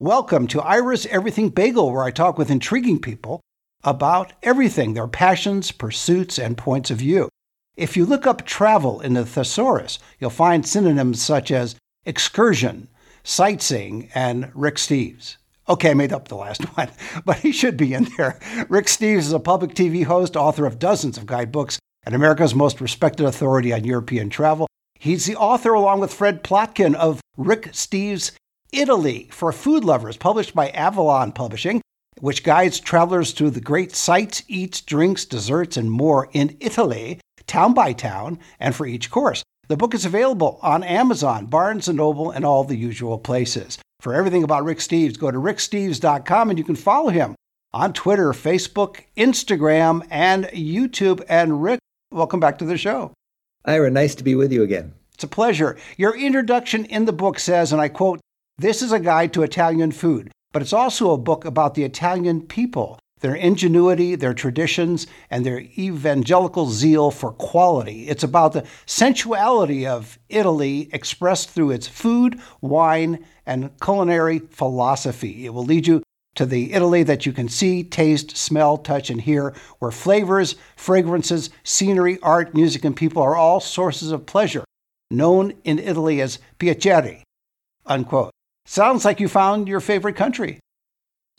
Welcome to Ira's Everything Bagel, where I talk with intriguing people about everything, their passions, pursuits, and points of view. If you look up travel in the thesaurus, you'll find synonyms such as excursion, sightseeing, and Rick Steves. Okay, I made up the last one, but he should be in there. Rick Steves is a public TV host, author of dozens of guidebooks, and America's most respected authority on European travel. He's the author, along with Fred Plotkin, of Rick Steves' Italy for Food Lovers, published by Avalon Publishing, which guides travelers through the great sights, eats, drinks, desserts, and more in Italy, town by town, and for each course. The book is available on Amazon, Barnes & Noble, and all the usual places. For everything about Rick Steves, go to ricksteves.com and you can follow him on Twitter, Facebook, Instagram, and YouTube. And Rick, welcome back to the show. Ira, nice to be with you again. It's a pleasure. Your introduction in the book says, and I quote, this is a guide to Italian food, but it's also a book about the Italian people, their ingenuity, their traditions, and their evangelical zeal for quality. It's about the sensuality of Italy expressed through its food, wine, and culinary philosophy. It will lead you to the Italy that you can see, taste, smell, touch, and hear, where flavors, fragrances, scenery, art, music, and people are all sources of pleasure, known in Italy as piacere. Unquote. Sounds like you found your favorite country.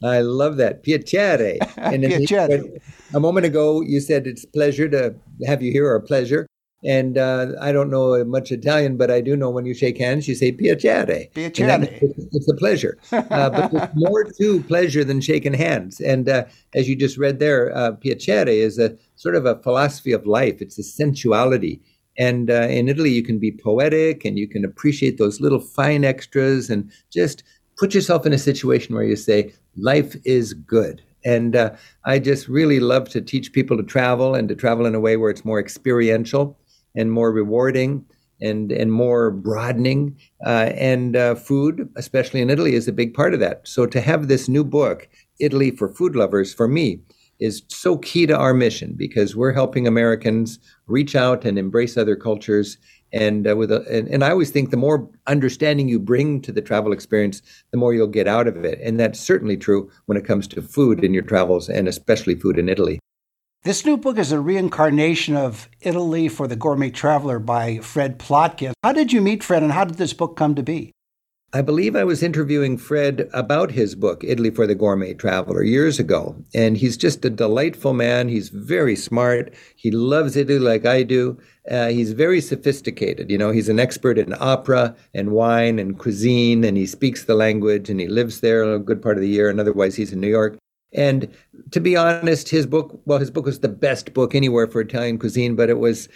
I love that. Piacere. And Piacere. A moment ago, you said it's pleasure to have you here, or pleasure. And uh, I don't know much Italian, but I do know when you shake hands, you say piacere. Piacere. It's a pleasure. Uh, but there's more to pleasure than shaking hands. And uh, as you just read there, uh, piacere is a sort of a philosophy of life. It's a sensuality. And uh, in Italy, you can be poetic and you can appreciate those little fine extras and just put yourself in a situation where you say, life is good. And uh, I just really love to teach people to travel and to travel in a way where it's more experiential and more rewarding and, and more broadening. Uh, and uh, food, especially in Italy, is a big part of that. So to have this new book, Italy for Food Lovers, for me, is so key to our mission because we're helping Americans reach out and embrace other cultures. And uh, with a, and, and, I always think the more understanding you bring to the travel experience, the more you'll get out of it. And that's certainly true when it comes to food in your travels, and especially food in Italy. This new book is a reincarnation of Italy for the Gourmet Traveler by Fred Plotkin. How did you meet Fred, and how did this book come to be? I believe I was interviewing Fred about his book, Italy for the Gourmet Traveler, years ago. And he's just a delightful man. He's very smart. He loves Italy like I do. Uh, he's very sophisticated. You know, he's an expert in opera and wine and cuisine, and he speaks the language and he lives there a good part of the year. And otherwise, he's in New York. And to be honest, his book, well, his book was the best book anywhere for Italian cuisine, but it was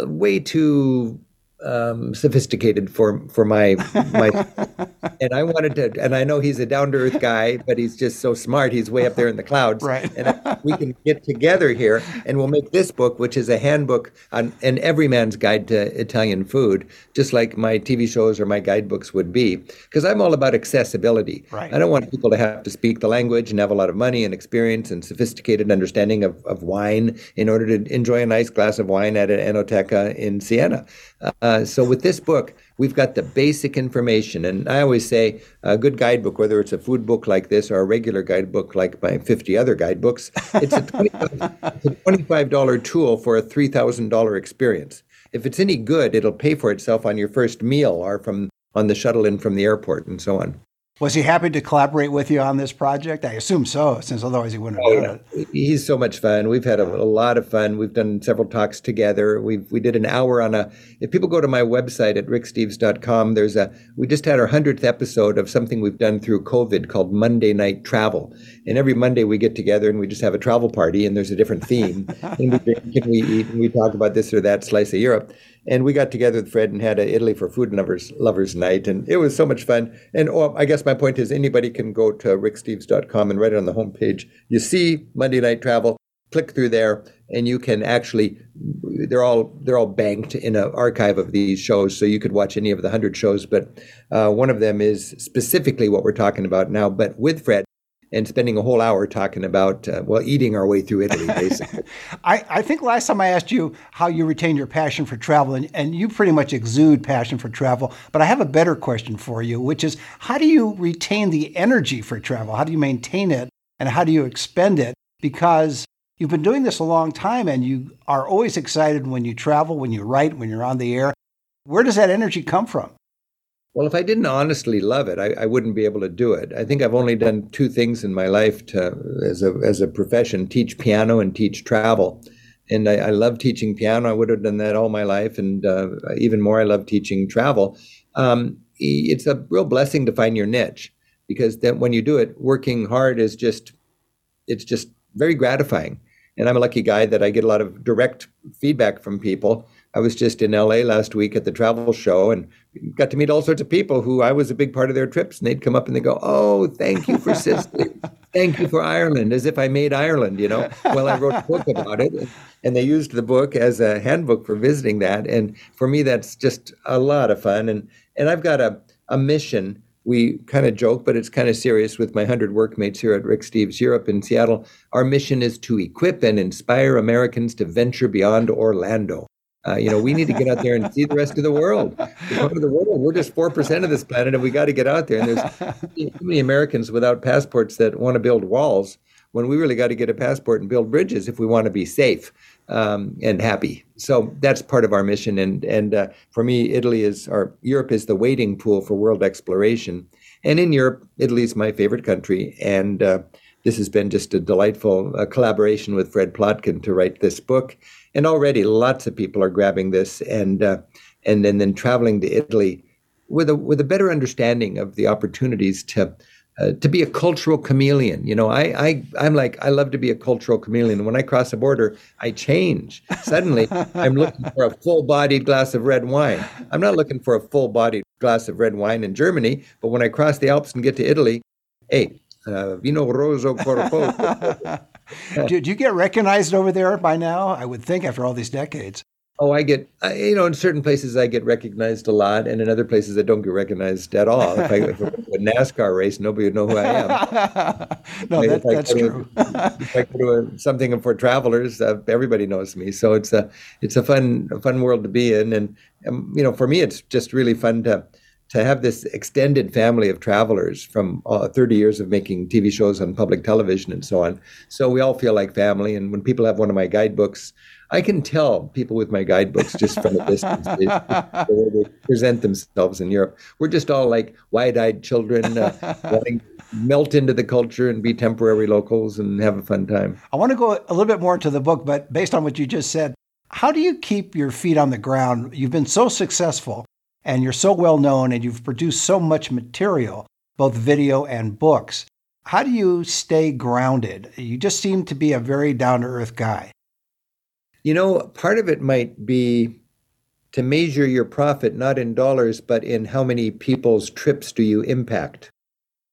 way too um, sophisticated for for my my and I wanted to and I know he's a down to earth guy but he's just so smart he's way up there in the clouds. Right. And we can get together here and we'll make this book which is a handbook on an everyman's guide to Italian food just like my TV shows or my guidebooks would be because I'm all about accessibility. Right. I don't want people to have to speak the language and have a lot of money and experience and sophisticated understanding of, of wine in order to enjoy a nice glass of wine at an enoteca in Siena. uh, Uh, so with this book, we've got the basic information, and I always say a good guidebook, whether it's a food book like this or a regular guidebook like my 50 other guidebooks, it's a $25, dollars tool for a $3,000 experience. If it's any good, it'll pay for itself on your first meal or from on the shuttle in from the airport and so on. Was he happy to collaborate with you on this project? I assume so, since otherwise he wouldn't have oh, done it. Oh, He's so much fun. We've had a, a, lot of fun. We've done several talks together. We we did an hour on a. If people go to my website at ricksteves.com, there's a. We just had our hundredth episode of something we've done through COVID called Monday Night Travel, and every Monday we get together and we just have a travel party, and there's a different theme, and we drink and we eat and we talk about this or that slice of Europe and we got together with Fred and had a Italy for Food Lovers Lovers Night, and it was so much fun. And oh, I guess my point is anybody can go to ricksteves.com and right on the homepage you see Monday Night Travel. Click through there, and you can actually they're all they're all banked in an archive of these shows, so you could watch any of the hundred shows. But uh, one of them is specifically what we're talking about now, but with Fred. And spending a whole hour talking about, uh, well, eating our way through Italy, basically. I, I think last time I asked you how you retain your passion for travel, and, and you pretty much exude passion for travel. But I have a better question for you, which is how do you retain the energy for travel? How do you maintain it? And how do you expend it? Because you've been doing this a long time and you are always excited when you travel, when you write, when you're on the air. Where does that energy come from? Well, if I didn't honestly love it, I, I, wouldn't be able to do it. I think I've only done two things in my life to, as a as a profession: teach piano and teach travel. And I, I love teaching piano. I would have done that all my life, and uh, even more, I love teaching travel. Um, it's a real blessing to find your niche because then when you do it, working hard is just it's just very gratifying. And I'm a lucky guy that I get a lot of direct feedback from people I was just in LA last week at the travel show and got to meet all sorts of people who I was a big part of their trips. And they'd come up and they go, Oh, thank you for Sicily. thank you for Ireland, as if I made Ireland, you know. Well, I wrote a book about it. And they used the book as a handbook for visiting that. And for me, that's just a lot of fun. And, and I've got a, a mission. We kind of joke, but it's kind of serious with my 100 workmates here at Rick Steves Europe in Seattle. Our mission is to equip and inspire Americans to venture beyond Orlando. Uh, you know, we need to get out there and see the rest of the world. The, the world. We're just four percent of this planet, and we got to get out there. And there's too many Americans without passports that want to build walls when we really got to get a passport and build bridges if we want to be safe um, and happy. So that's part of our mission. And and uh, for me, Italy is or Europe is the waiting pool for world exploration. And in Europe, Italy is my favorite country. And uh, this has been just a delightful uh, collaboration with Fred Plotkin to write this book and already lots of people are grabbing this and uh, and then then traveling to Italy with a with a better understanding of the opportunities to uh, to be a cultural chameleon. You know, I, I I'm like I love to be a cultural chameleon. When I cross a border, I change. Suddenly, I'm looking for a full-bodied glass of red wine. I'm not looking for a full-bodied glass of red wine in Germany, but when I cross the Alps and get to Italy, hey, uh, vino rosso corpo. do, do, you get recognized over there by now? I would think after all these decades. Oh, I get, you know, in certain places I get recognized a lot, and in other places I don't get recognized at all. If I if a NASCAR race, nobody would know who I am. no, that, that's true. If I go to a, something for travelers, uh, everybody knows me. So it's a it's a fun a fun world to be in, and um, you know, for me, it's just really fun to to have this extended family of travelers from uh, 30 years of making TV shows on public television and so on. So we all feel like family. And when people have one of my guidebooks, I can tell people with my guidebooks just from a distance the way they present themselves in Europe. We're just all like wide-eyed children uh, wanting melt into the culture and be temporary locals and have a fun time. I want to go a little bit more into the book, but based on what you just said, how do you keep your feet on the ground? You've been so successful and you're so well known and you've produced so much material, both video and books. How do you stay grounded? You just seem to be a very down to earth guy. You know, part of it might be to measure your profit not in dollars, but in how many people's trips do you impact.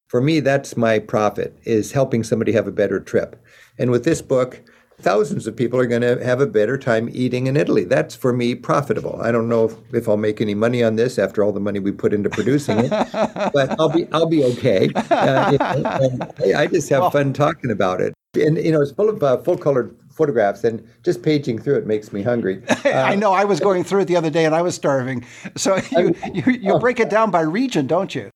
For me, that's my profit, is helping somebody have a better trip. And with this book, thousands of people are going to have a better time eating in Italy. That's for me profitable. I don't know if, if I'll make any money on this after all the money we put into producing it, but I'll be I'll be okay. Uh, you know, I, I, just have well, fun talking about it, and you know it's full of uh, full colored photographs and just paging through it makes me hungry. Uh, I know I was going through it the other day and I was starving. So you, you, you break it down by region, don't you?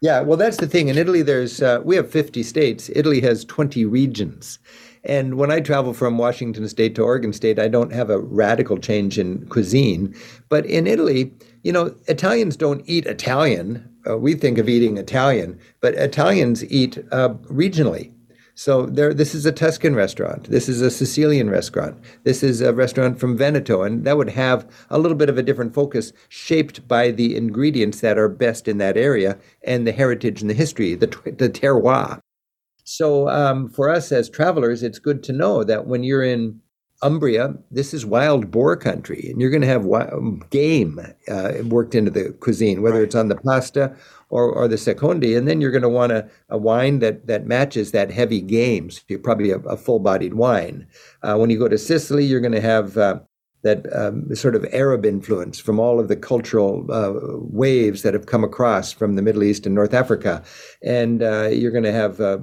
Yeah, well, that's the thing. In Italy, there's uh, we have 50 states. Italy has 20 regions, and when I travel from Washington State to Oregon State, I don't have a radical change in cuisine. But in Italy, you know, Italians don't eat Italian. Uh, we think of eating Italian, but Italians eat uh, regionally. So there, this is a Tuscan restaurant. This is a Sicilian restaurant. This is a restaurant from Veneto, and that would have a little bit of a different focus, shaped by the ingredients that are best in that area and the heritage and the history, the, the terroir. So um, for us as travelers, it's good to know that when you're in Umbria, this is wild boar country, and you're going to have wild, game uh, worked into the cuisine, whether right. it's on the pasta or, or the secondi, and then you're going to want a, a, wine that that matches that heavy game. So you're probably a, a full-bodied wine. Uh, when you go to Sicily, you're going to have uh, that um, sort of Arab influence from all of the cultural uh, waves that have come across from the Middle East and North Africa. And uh, you're going to have uh,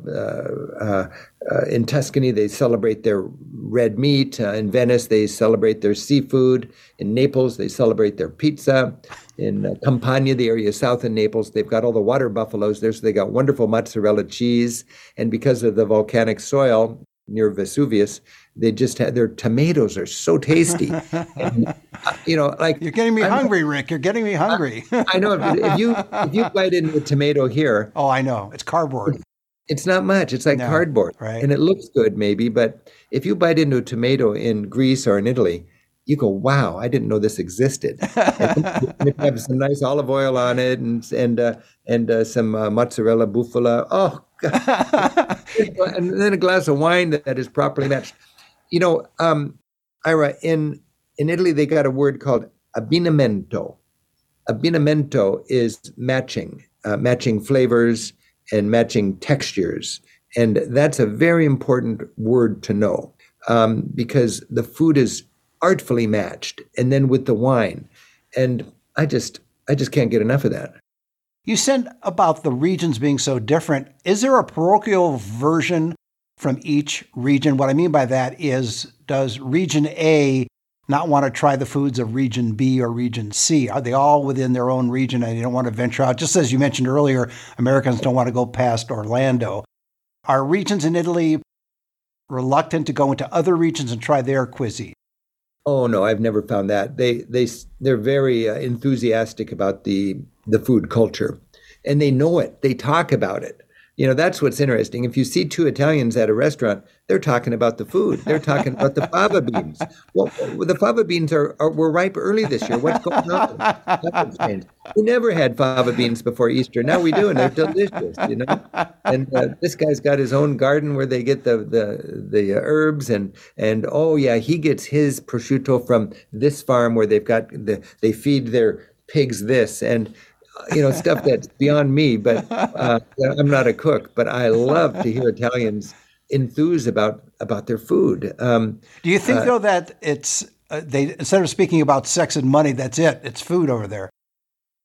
uh, uh, in Tuscany, they celebrate their red meat. in Venice, they celebrate their seafood. In Naples, they celebrate their pizza. In Campania, the area south of Naples, they've got all the water buffaloes there, so they got wonderful mozzarella cheese. And because of the volcanic soil, near Vesuvius, they just had their tomatoes are so tasty. and, uh, you know, like you're getting me I'm, hungry, Rick. You're getting me hungry. I, I know. If you if you bite into a tomato here, oh, I know, it's cardboard. It's, not much. It's like no, cardboard, right? And it looks good, maybe, but if you bite into a tomato in Greece or in Italy, you go, "Wow, I didn't know this existed." have some nice olive oil on it, and and uh, and uh, some uh, mozzarella bufala. Oh and then a glass of wine that is properly matched. You know, um, Ira, in in Italy they got a word called abbinamento. Abbinamento is matching, uh, matching flavors and matching textures, and that's a very important word to know um, because the food is artfully matched, and then with the wine, and I just I just can't get enough of that. You said about the regions being so different. Is there a parochial version from each region? What I mean by that is, does region A not want to try the foods of region B or region C? Are they all within their own region and they don't want to venture out? Just as you mentioned earlier, Americans don't want to go past Orlando. Are regions in Italy reluctant to go into other regions and try their cuisine? Oh no, I've never found that. They they they're very uh, enthusiastic about the the food culture, and they know it. They talk about it. You know, that's what's interesting. If you see two Italians at a restaurant, they're talking about the food. They're talking about the fava beans. Well, the fava beans are, are were ripe early this year. What's going on? We never had fava beans before Easter. Now we do, and they're delicious. You know, and uh, this guy's got his own garden where they get the the the herbs, and and oh yeah, he gets his prosciutto from this farm where they've got the they feed their pigs this and you know stuff that's beyond me. But uh, I'm not a cook, but I love to hear Italians enthuse about about their food. Um, Do you think uh, though that it's uh, they instead of speaking about sex and money, that's it? It's food over there.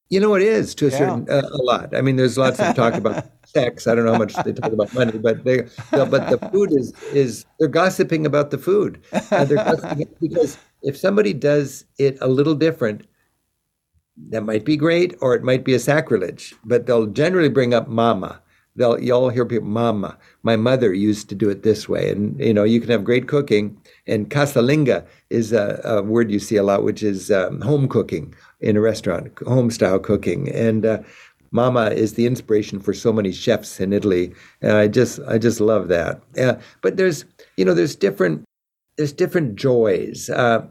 You know, it is to a yeah. certain uh, a lot. I mean, there's lots of talk about sex. I don't know how much they talk about money, but they, but the food is is they're gossiping about the food. Uh, they're gossiping because if somebody does it a little different, that might be great or it might be a sacrilege, but they'll generally bring up mama. They'll you'll hear people mama. My mother used to do it this way, and you know you can have great cooking. And casalinga is a, a word you see a lot, which is um, home cooking in a restaurant, home style cooking. And uh, mama is the inspiration for so many chefs in Italy, and I just I just love that. Uh, but there's you know there's different there's different joys. Uh,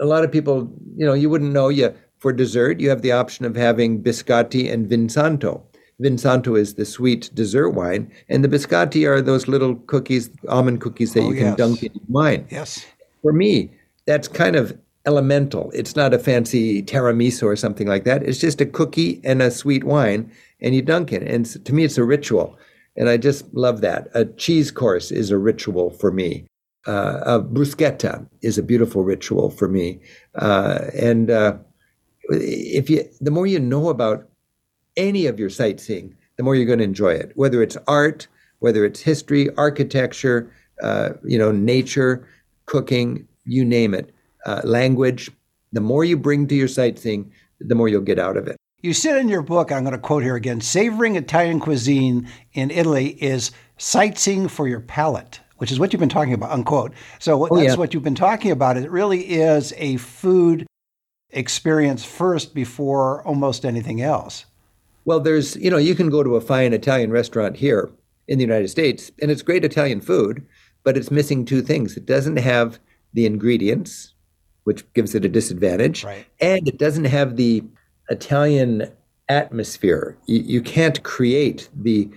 a lot of people, you know, you wouldn't know you for dessert, you have the option of having biscotti and vinsanto. Vinsanto is the sweet dessert wine, and the biscotti are those little cookies, almond cookies that oh, you can yes. dunk in wine. Yes. For me, that's kind of elemental. It's not a fancy tiramisu or something like that. It's just a cookie and a sweet wine, and you dunk it. And to me, it's a ritual. And I just love that. A cheese course is a ritual for me. Uh, a bruschetta is a beautiful ritual for me. Uh, and uh, if you the more you know about any of your sightseeing, the more you're going to enjoy it. Whether it's art, whether it's history, architecture, uh, you know, nature, cooking, you name it, uh, language. The more you bring to your sightseeing, the more you'll get out of it. You said in your book, I'm going to quote here again savoring Italian cuisine in Italy is sightseeing for your palate, which is what you've been talking about, unquote. So oh, that's yeah. what you've been talking about. It really is a food experience first before almost anything else. Well, there's, you know, you can go to a fine Italian restaurant here in the United States, and it's great Italian food, but it's missing two things. It doesn't have the ingredients, which gives it a disadvantage, right. and it doesn't have the Italian atmosphere. You, you can't create the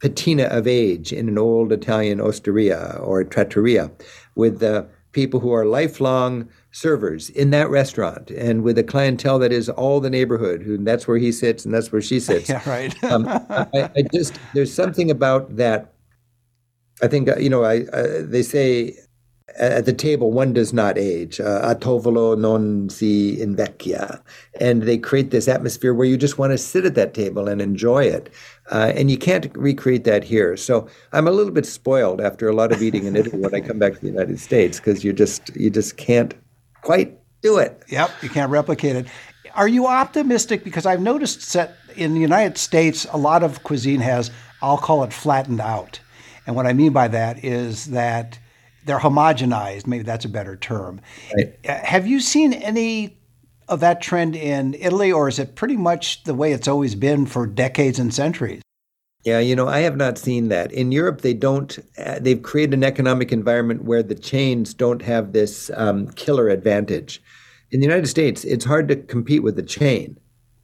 patina of age in an old Italian osteria or trattoria with the people who are lifelong servers in that restaurant and with a clientele that is all the neighborhood who that's where he sits and that's where she sits yeah right um, I, I, just there's something about that i think uh, you know I, they say at the table, one does not age. Uh, a tavolo non si invecchia. And they create this atmosphere where you just want to sit at that table and enjoy it. Uh, and you can't recreate that here. So I'm a little bit spoiled after a lot of eating in Italy when I come back to the United States because you just you just can't quite do it. Yep, you can't replicate it. Are you optimistic? Because I've noticed that in the United States, a lot of cuisine has, I'll call it flattened out. And what I mean by that is that they're homogenized. Maybe that's a better term. Right. Uh, have you seen any of that trend in Italy, or is it pretty much the way it's always been for decades and centuries? Yeah, you know, I have not seen that. In Europe, they don't, uh, they've created an economic environment where the chains don't have this um, killer advantage. In the United States, it's hard to compete with the chain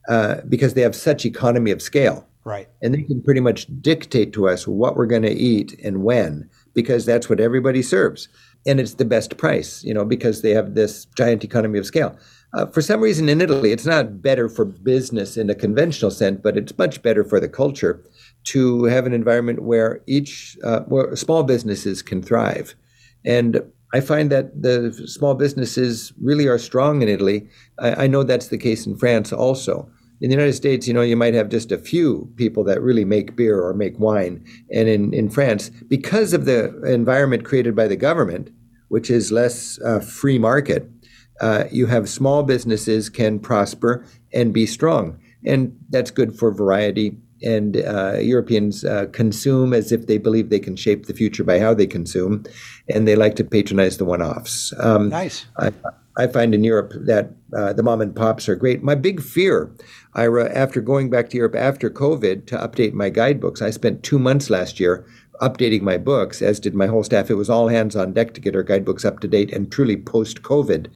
uh, because they have such economy of scale. Right. And they can pretty much dictate to us what we're going to eat and when because that's what everybody serves. And it's the best price, you know, because they have this giant economy of scale. Uh, for some reason in Italy, it's not better for business in a conventional sense, but it's much better for the culture to have an environment where each uh, where small businesses can thrive. And I find that the small businesses really are strong in Italy. I, I know that's the case in France also in the United States, you know, you might have just a few people that really make beer or make wine. And in, in France, because of the environment created by the government, which is less uh, free market, uh, you have small businesses can prosper and be strong. And that's good for variety. And uh, Europeans uh, consume as if they believe they can shape the future by how they consume, and they like to patronize the one-offs. Um, nice. I, I find in Europe that uh, the mom and pops are great. My big fear, Ira, after going back to Europe after COVID to update my guidebooks, I spent two months last year updating my books, as did my whole staff. It was all hands on deck to get our guidebooks up to date and truly post COVID.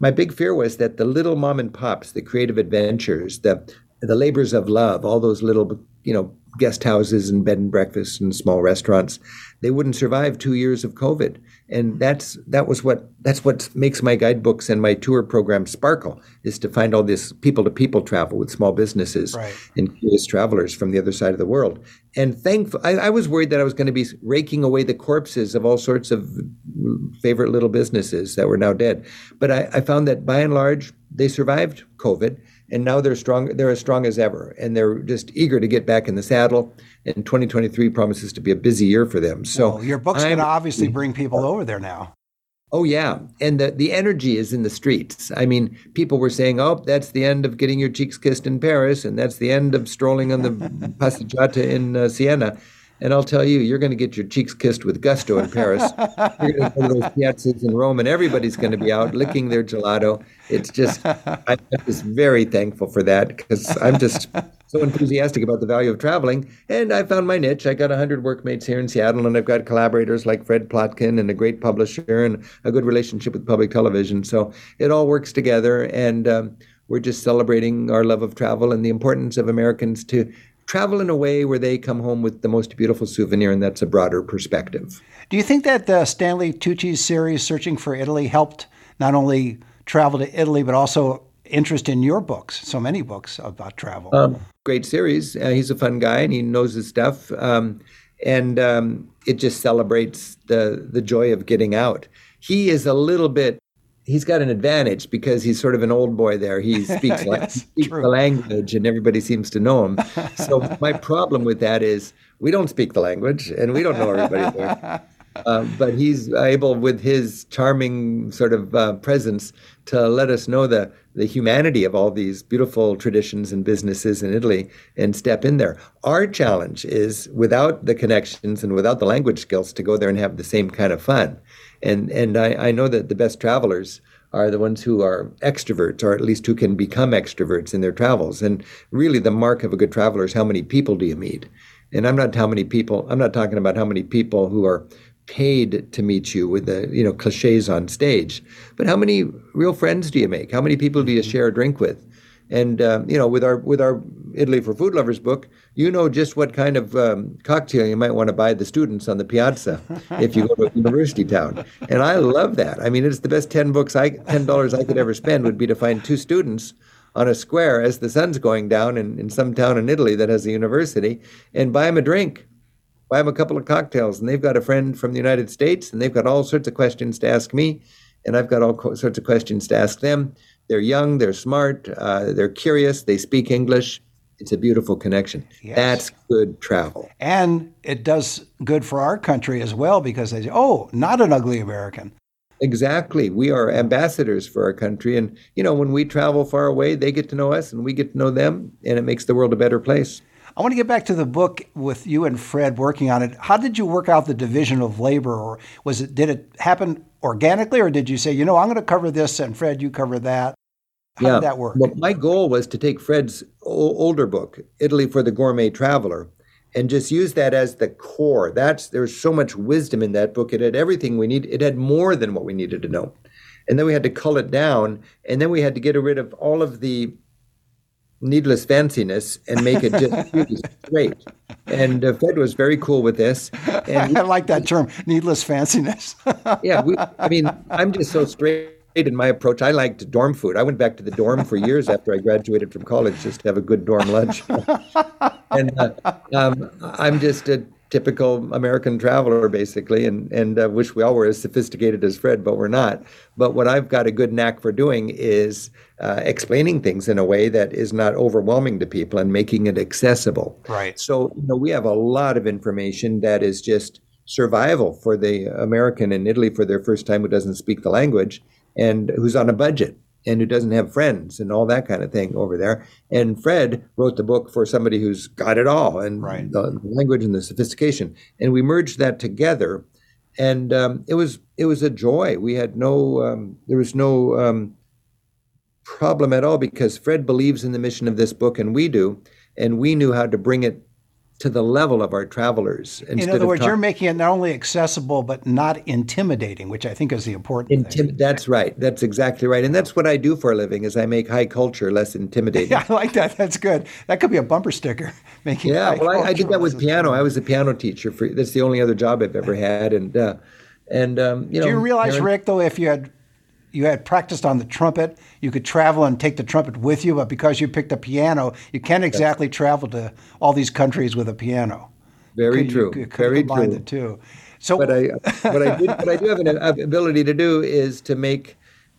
My big fear was that the little mom and pops, the creative adventures, the the labors of love, all those little you know guest houses and bed and breakfasts and small restaurants they wouldn't survive two years of covid and that's that was what that's what makes my guidebooks and my tour program sparkle is to find all this people to people travel with small businesses right. and curious travelers from the other side of the world. And thankful I, I was worried that i was going to be raking away the corpses of all sorts of favorite little businesses that were now dead. But I, I found that by and large they survived covid and now they're strong. They're as strong as ever, and they're just eager to get back in the saddle. And 2023 promises to be a busy year for them. So well, your book's going to obviously bring people over there now. Oh yeah, and the the energy is in the streets. I mean, people were saying, "Oh, that's the end of getting your cheeks kissed in Paris, and that's the end of strolling on the Passeggiata in uh, Siena." And I'll tell you, you're going to get your cheeks kissed with gusto in Paris. you're going to go to those piazzas in Rome, and everybody's going to be out licking their gelato. It's just, I'm just very thankful for that because I'm just so enthusiastic about the value of traveling. And I found my niche. I got 100 workmates here in Seattle, and I've got collaborators like Fred Plotkin and a great publisher and a good relationship with public television. So it all works together. And um, we're just celebrating our love of travel and the importance of Americans to travel in a way where they come home with the most beautiful souvenir, and that's a broader perspective. Do you think that the Stanley Tucci's series, Searching for Italy, helped not only travel to Italy, but also interest in your books, so many books about travel? Um, great series. Uh, he's a fun guy and he knows his stuff. Um, and um, it just celebrates the, the joy of getting out. He is a little bit he's got an advantage because he's sort of an old boy there. He speaks, like, speaks the language and everybody seems to know him. So my problem with that is we don't speak the language and we don't know everybody there. Uh, but he's able, with his charming sort of uh, presence, to let us know the, the humanity of all these beautiful traditions and businesses in Italy and step in there. Our challenge is, without the connections and without the language skills, to go there and have the same kind of fun. And and I, I know that the best travelers are the ones who are extroverts, or at least who can become extroverts in their travels. And really, the mark of a good traveler is how many people do you meet. And I'm not how many people. I'm not talking about how many people who are paid to meet you with the you know cliches on stage, but how many real friends do you make? How many people do you share a drink with? And uh, you know, with our with our Italy for Food Lovers book, you know just what kind of um, cocktail you might want to buy the students on the piazza if you go to a university town. And I love that. I mean, it's the best ten books I ten dollars I could ever spend would be to find two students on a square as the sun's going down in, in some town in Italy that has a university and buy them a drink buy have a couple of cocktails, and they've got a friend from the United States, and they've got all sorts of questions to ask me, and I've got all co- sorts of questions to ask them. They're young, they're smart, uh, they're curious, they speak English. It's a beautiful connection. Yes. That's good travel. And it does good for our country as well because they say, oh, not an ugly American. Exactly. We are ambassadors for our country. And, you know, when we travel far away, they get to know us and we get to know them, and it makes the world a better place. I want to get back to the book with you and Fred working on it. How did you work out the division of labor, or was it did it happen organically, or did you say, you know, I'm going to cover this and Fred, you cover that? How yeah. did that work? Well, my goal was to take Fred's older book, Italy for the Gourmet Traveler, and just use that as the core. That's there's so much wisdom in that book. It had everything we need. It had more than what we needed to know. And then we had to cull it down, and then we had to get rid of all of the needless fanciness and make it just really straight. And uh, Fred was very cool with this. And I like that term, needless fanciness. yeah, we, I mean, I'm just so straight in my approach. I liked dorm food. I went back to the dorm for years after I graduated from college just to have a good dorm lunch. and uh, um, I'm just a typical American traveler, basically, and and uh, wish we all were as sophisticated as Fred, but we're not. But what I've got a good knack for doing is uh, explaining things in a way that is not overwhelming to people and making it accessible. Right. So you know, we have a lot of information that is just survival for the American in Italy for their first time who doesn't speak the language and who's on a budget and who doesn't have friends and all that kind of thing over there. And Fred wrote the book for somebody who's got it all and right. the language and the sophistication. And we merged that together, and um, it was it was a joy. We had no um, there was no um, problem at all because Fred believes in the mission of this book, and we do, and we knew how to bring it to the level of our travelers. In other words, talk- you're making it not only accessible but not intimidating, which I think is the important Intim- thing. That's right. That's exactly right. And that's what I do for a living is I make high culture less intimidating. Yeah, I like that. That's good. That could be a bumper sticker. Making yeah, well, I, I, did that with piano. I was a piano teacher. For that's the only other job I've ever had. And uh, and um, you know, do you realize, Rick, though, if you had you had practiced on the trumpet, you could travel and take the trumpet with you, but because you picked a piano, you can't exactly travel to all these countries with a piano. Very could true. You, could Very combine true. the two. So, what I what I did, what I do have an ability to do is to make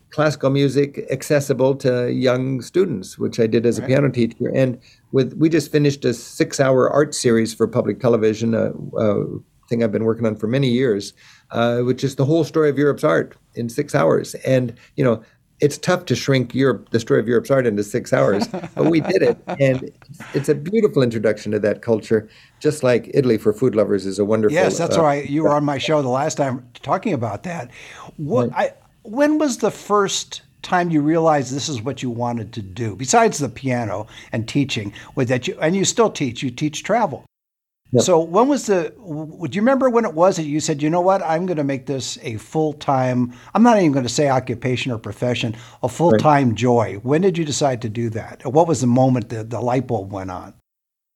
classical music accessible to young students, which I did as a piano teacher. And with we just finished a six-hour art series for public television, a, a thing I've been working on for many years, uh, which is the whole story of Europe's art in six hours. And you know, it's tough to shrink Europe, the story of Europe's art, into six hours, but we did it, and it's a beautiful introduction to that culture. Just like Italy for food lovers is a wonderful. Yes, that's uh, right. You were on my show the last time talking about that. What right. I, when was the first time you realized this is what you wanted to do besides the piano and teaching? Was that you and you still teach? You teach travel. Yep. So when was the? Would you remember when it was that you said, you know what, I'm going to make this a full time. I'm not even going to say occupation or profession, a full time right. joy. When did you decide to do that? What was the moment that the light bulb went on?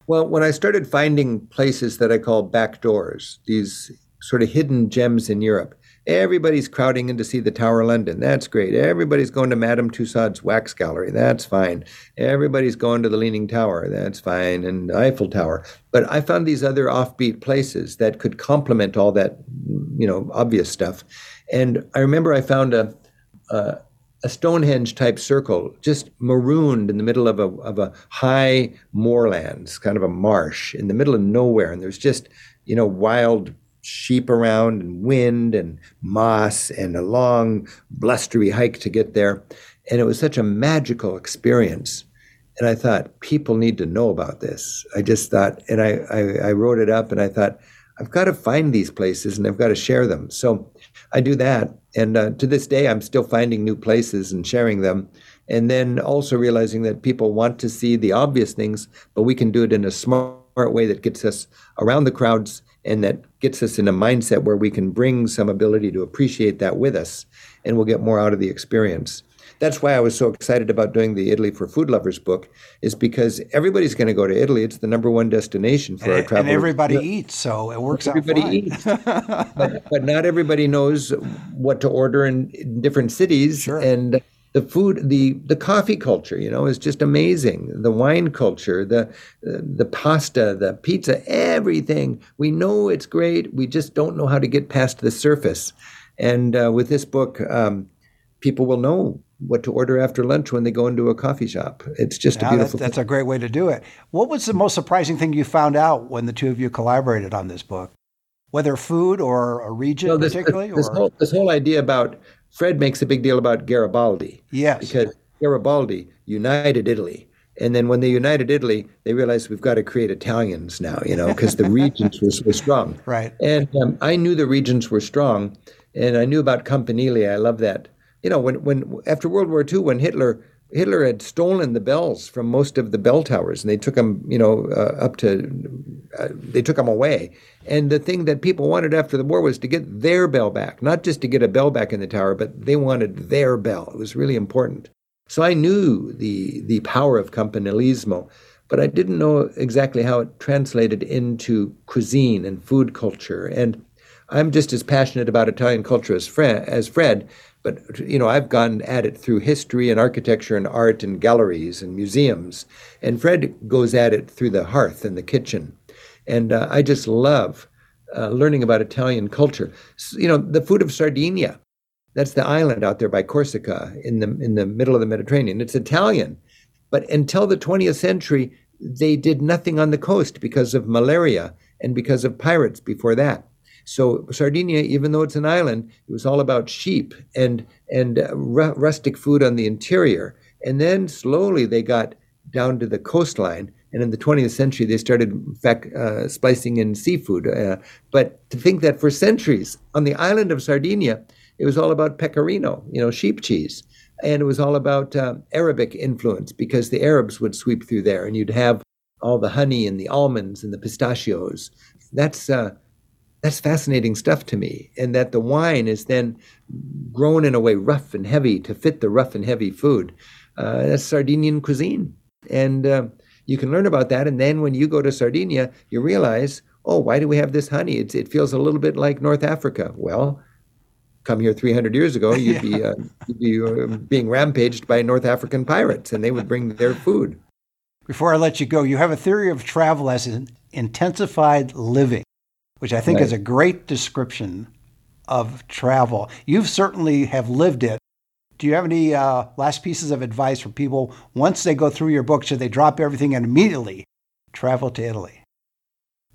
Well, when I started finding places that I call back doors, these sort of hidden gems in Europe, Everybody's crowding in to see the Tower of London. That's great. Everybody's going to Madame Tussauds Wax Gallery. That's fine. Everybody's going to the Leaning Tower. That's fine. And Eiffel Tower. But I found these other offbeat places that could complement all that, you know, obvious stuff. And I remember I found a, a, a Stonehenge type circle, just marooned in the middle of a, of a high moorlands, kind of a marsh in the middle of nowhere. And there's just, you know, wild sheep around and wind and moss and a long blustery hike to get there. And it was such a magical experience. And I thought, people need to know about this. I just thought, and I, I, I wrote it up and I thought, I've got to find these places and I've got to share them. So I do that. And uh, to this day, I'm still finding new places and sharing them. And then also realizing that people want to see the obvious things, but we can do it in a smart way that gets us around the crowds and that gets us in a mindset where we can bring some ability to appreciate that with us and we'll get more out of the experience. That's why i was so excited about doing the italy for food lovers book is because everybody's going to go to italy. It's the number one destination for and, our travel and everybody eats so it works everybody out eats. But, but, not everybody knows what to order in, in different cities sure. and the food, the the coffee culture, you know, is just amazing. The wine culture, the the pasta, the pizza, everything. We know it's great. We just don't know how to get past the surface. And uh, with this book, um, people will know what to order after lunch when they go into a coffee shop. It's just yeah, a beautiful. That, that's a great way to do it. What was the most surprising thing you found out when the two of you collaborated on this book? Whether food or a region well, this, particularly, this, this, whole, this whole idea about Fred makes a big deal about Garibaldi. Yes. Because Garibaldi united Italy. And then when they united Italy, they realized we've got to create Italians now, you know, because the regions were so strong. Right. And um, I knew the regions were strong, and I knew about Campanile. I love that. You know, when when after World War II, when Hitler Hitler had stolen the bells from most of the bell towers, and they took them, you know, uh, up to, uh, they took them away. And the thing that people wanted after the war was to get their bell back, not just to get a bell back in the tower, but they wanted their bell. It was really important. So I knew the the power of campanilismo, but I didn't know exactly how it translated into cuisine and food culture. And I'm just as passionate about Italian culture as Fred, as Fred but you know, I've gone at it through history and architecture and art and galleries and museums, and Fred goes at it through the hearth and the kitchen. And uh, I just love uh, learning about Italian culture. So, you know, the food of Sardinia. That's the island out there by Corsica in the in the middle of the Mediterranean. It's Italian, but until the 20th century, they did nothing on the coast because of malaria and because of pirates before that. So Sardinia, even though it's an island, it was all about sheep and and uh, ru- rustic food on the interior. And then slowly they got down to the coastline. And in the 20th century, they started, in fact, uh, splicing in seafood. Uh, but to think that for centuries on the island of Sardinia, it was all about pecorino, you know, sheep cheese. And it was all about uh, Arabic influence because the Arabs would sweep through there and you'd have all the honey and the almonds and the pistachios. That's uh, that's fascinating stuff to me. And that the wine is then grown in a way rough and heavy to fit the rough and heavy food. Uh, that's Sardinian cuisine. And uh, you can learn about that. And then when you go to Sardinia, you realize, oh, why do we have this honey? It's, it feels a little bit like North Africa. Well, come here 300 years ago, you'd be, uh, you'd be uh, being rampaged by North African pirates, and they would bring their food. Before I let you go, you have a theory of travel as an intensified living which I think right. is a great description of travel. You've certainly have lived it. Do you have any uh, last pieces of advice for people once they go through your book? Should they drop everything and immediately travel to Italy?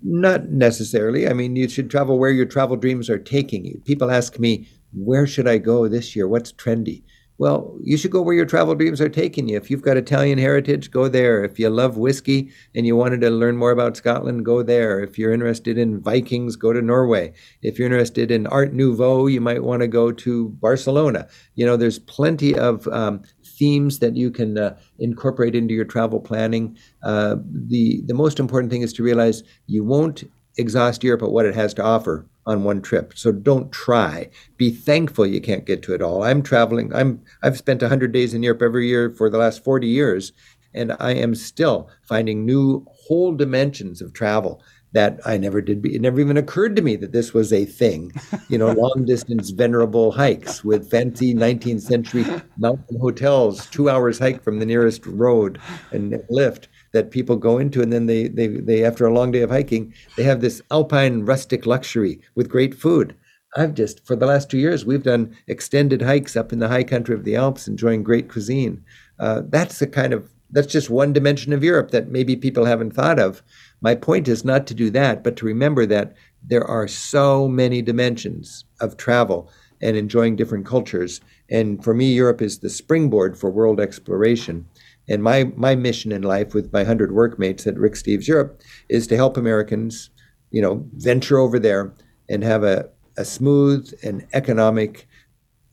Not necessarily. I mean, you should travel where your travel dreams are taking you. People ask me, where should I go this year? What's trendy? Well, you should go where your travel dreams are taking you. If you've got Italian heritage, go there. If you love whiskey and you wanted to learn more about Scotland, go there. If you're interested in Vikings, go to Norway. If you're interested in Art Nouveau, you might want to go to Barcelona. You know, there's plenty of um, themes that you can uh, incorporate into your travel planning. Uh, the the most important thing is to realize you won't exhaust Europe at what it has to offer on one trip. So don't try. Be thankful you can't get to it all. I'm traveling. I'm I've spent 100 days in Europe every year for the last 40 years and I am still finding new whole dimensions of travel that I never did. It never even occurred to me that this was a thing. You know, long distance venerable hikes with fancy 19th century mountain hotels, two hours hike from the nearest road and lift that people go into, and then they, they, they after a long day of hiking, they have this alpine rustic luxury with great food. I've just, for the last two years, we've done extended hikes up in the high country of the Alps, enjoying great cuisine. Uh, that's the kind of, that's just one dimension of Europe that maybe people haven't thought of. My point is not to do that, but to remember that there are so many dimensions of travel and enjoying different cultures. And for me, Europe is the springboard for world exploration. And my, my mission in life with my 100 workmates at Rick Steves Europe is to help Americans, you know, venture over there and have a, a smooth and economic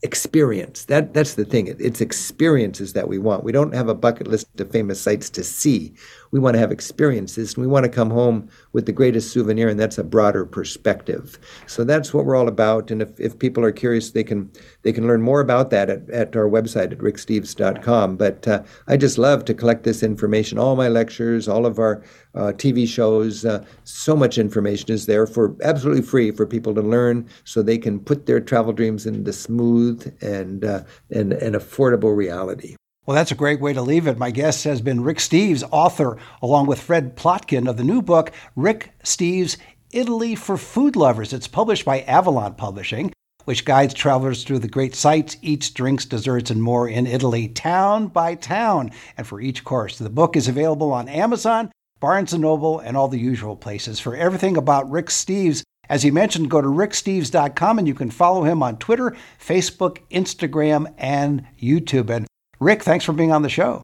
experience. That that's the thing. It's experiences that we want. We don't have a bucket list of famous sites to see. We want to have experiences and we want to come home with the greatest souvenir, and that's a broader perspective. So that's what we're all about. And if, if people are curious, they can they can learn more about that at, at our website at ricksteves.com. But uh, I just love to collect this information. All my lectures, all of our uh, TV shows, uh, so much information is there for absolutely free for people to learn, so they can put their travel dreams into smooth and uh, and, and affordable reality. Well, that's a great way to leave it. My guest has been Rick Steves, author, along with Fred Plotkin, of the new book, Rick Steves Italy for Food Lovers. It's published by Avalon Publishing, which guides travelers through the great sights, eats, drinks, desserts, and more in Italy, town by town, and for each course. The book is available on Amazon, Barnes & Noble, and all the usual places. For everything about Rick Steves, as he mentioned, go to ricksteves.com and you can follow him on Twitter, Facebook, Instagram, and YouTube. And Rick, thanks for being on the show.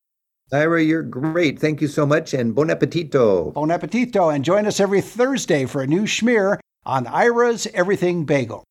Ira, you're great. Thank you so much, and bon appetito. Bon appetito, and join us every Thursday for a new schmear on Ira's Everything Bagel.